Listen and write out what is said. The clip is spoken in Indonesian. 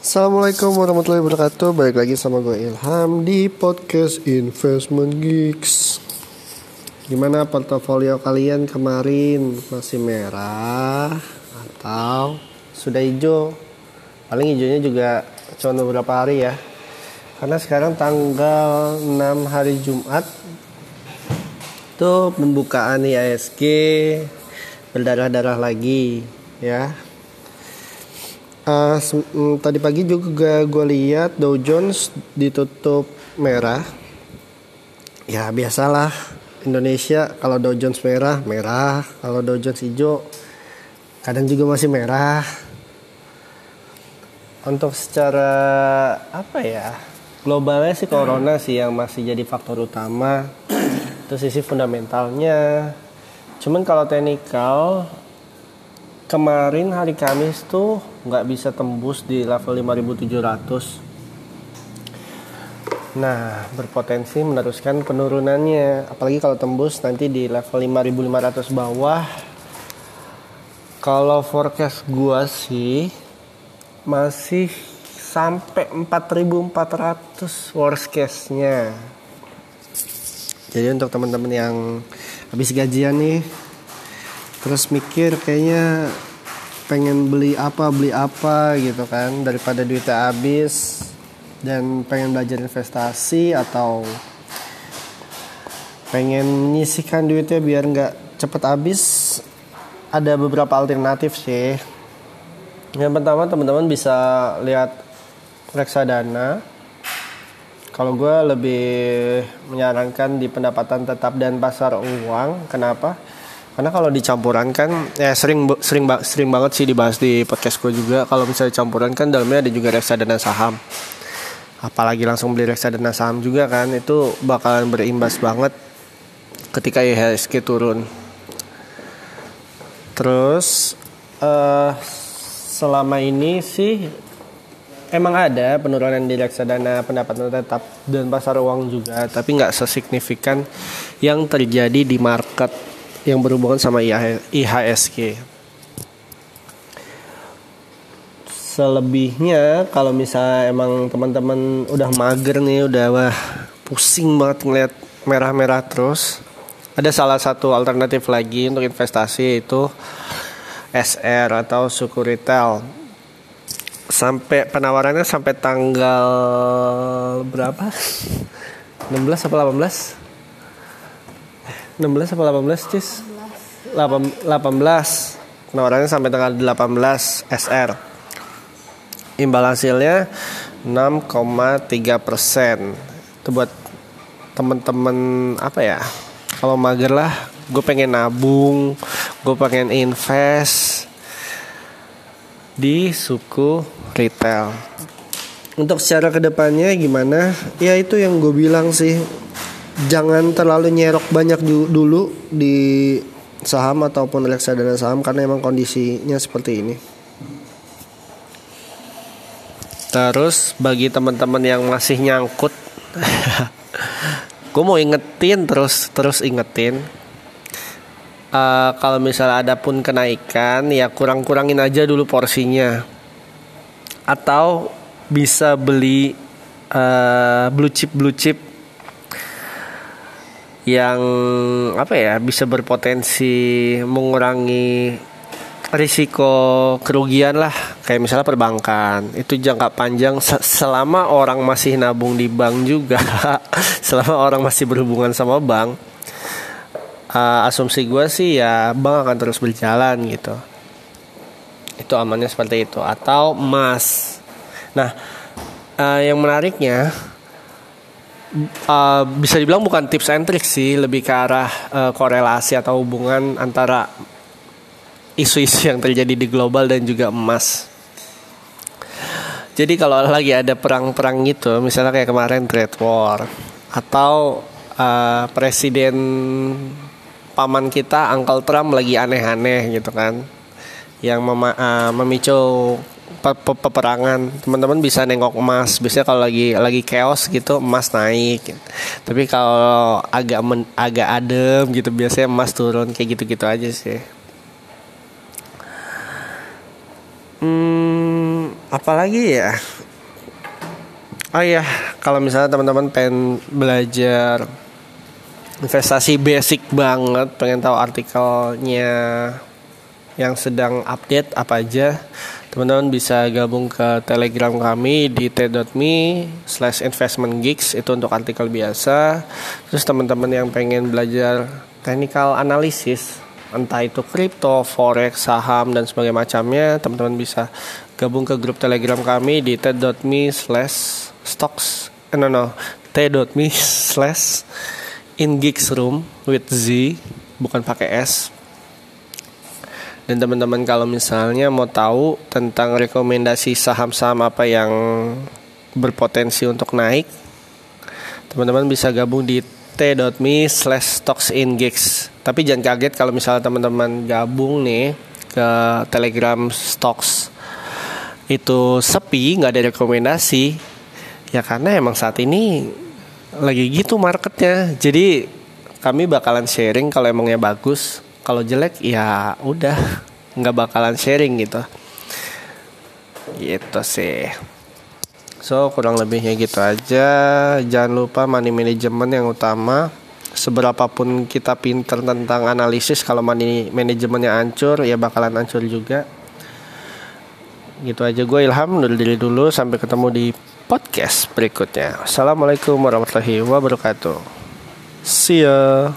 Assalamualaikum warahmatullahi wabarakatuh. Balik lagi sama gue Ilham Di podcast Investment Geeks. Gimana portofolio kalian kemarin? Masih merah Atau sudah hijau? Paling hijaunya juga Cuma beberapa hari ya. Karena sekarang tanggal 6 hari Jumat Itu pembukaan IASG Berdarah-darah lagi Ya Uh, tadi pagi juga gue lihat Dow Jones ditutup merah. Ya biasalah Indonesia kalau Dow Jones merah merah, kalau Dow Jones hijau kadang juga masih merah. Untuk secara apa ya globalnya sih corona sih yang masih jadi faktor utama. Itu sisi fundamentalnya. Cuman kalau teknikal kemarin hari Kamis tuh nggak bisa tembus di level 5700 nah berpotensi meneruskan penurunannya. Apalagi kalau tembus nanti di level 5500 bawah. Kalau forecast gua sih masih sampai 4400 worst case nya jadi untuk teman-teman yang habis gajian nih terus mikir kayaknya pengen beli apa beli apa gitu kan daripada duitnya habis. Dan pengen belajar investasi atau pengen menyisihkan duitnya biar nggak cepet habis. Ada beberapa alternatif sih. Yang pertama teman-teman bisa lihat reksadana. Kalau gue lebih menyarankan di pendapatan tetap dan pasar uang. Kenapa karena kalau dicampuran kan ya sering sering sering banget sih dibahas di podcast gue juga. Kalau misalnya campuran kan dalamnya ada juga reksadana saham. Apalagi langsung beli reksadana saham juga kan itu bakalan berimbas banget ketika IHSG turun. Terus uh, selama ini sih emang ada penurunan di reksadana pendapatan tetap dan pasar uang juga tapi nggak sesignifikan yang terjadi di market yang berhubungan sama IHSG. Selebihnya kalau misalnya emang teman-teman udah mager nih, udah wah pusing banget ngeliat merah-merah terus, ada salah satu alternatif lagi untuk investasi itu SR atau suku retail. Sampai penawarannya sampai tanggal berapa? 16 atau 18? 16 apa 18 cis? 18 penawarannya sampai tanggal 18 SR imbal hasilnya 6,3 persen. Itu buat temen-temen apa ya kalau mager lah gue pengen nabung gue pengen invest di suku retail. Untuk secara ke depannya gimana? Ya itu yang gue bilang sih jangan terlalu nyerok banyak dulu di saham ataupun reksadana saham karena emang kondisinya seperti ini. Terus bagi teman-teman yang masih nyangkut, gue mau ingetin terus terus ingetin. Uh, kalau misalnya ada pun kenaikan ya kurang-kurangin aja dulu porsinya. Atau bisa beli uh, blue chip blue chip yang apa ya bisa berpotensi mengurangi risiko kerugian lah. Kayak misalnya perbankan. Itu jangka panjang selama orang masih nabung di bank juga. Selama orang masih berhubungan sama bank uh, asumsi gue sih ya bank akan terus berjalan gitu. Itu amannya seperti itu. Atau emas. Nah uh, yang menariknya uh, bisa dibilang bukan tips and trick sih, lebih ke arah uh, korelasi atau hubungan antara isu-isu yang terjadi di global dan juga emas. Jadi kalau lagi ada perang-perang gitu, misalnya kayak kemarin trade war atau uh, presiden paman kita Uncle Trump lagi aneh-aneh gitu kan, yang mema uh, memicu pe pe peperangan. Teman-teman bisa nengok emas. Biasanya kalau lagi lagi chaos gitu emas naik. Tapi kalau agak men, agak adem gitu biasanya emas turun. Kayak gitu-gitu aja sih. Hmm, apalagi ya? Oh iya kalau misalnya teman-teman pengen belajar investasi basic banget pengen tahu artikelnya yang sedang update apa aja teman-teman bisa gabung ke telegram kami di t.me slash investment gigs itu untuk artikel biasa. Terus teman-teman yang pengen belajar technical analysis entah itu kripto, forex, saham dan sebagainya macamnya teman-teman bisa gabung ke grup telegram kami di t.me slash stocks. Eh, no no. t.me slash in gigs room with z bukan pakai s dan teman-teman kalau misalnya mau tahu tentang rekomendasi saham-saham apa yang berpotensi untuk naik teman-teman bisa gabung di t.me slash stocks in gigs tapi jangan kaget kalau misalnya teman-teman gabung nih ke telegram stocks. Itu sepi nggak ada rekomendasi. Ya karena emang saat ini lagi gitu marketnya. Jadi kami bakalan sharing kalau emangnya bagus kalau jelek ya udah nggak bakalan sharing gitu gitu sih So kurang lebihnya gitu aja. Jangan lupa money management yang utama. Seberapapun kita pinter tentang analisis, kalau money manajemennya hancur, ya bakalan hancur juga. Gitu aja gue Ilham dulu diri dulu sampai ketemu di podcast berikutnya. Assalamualaikum warahmatullahi wabarakatuh. See ya.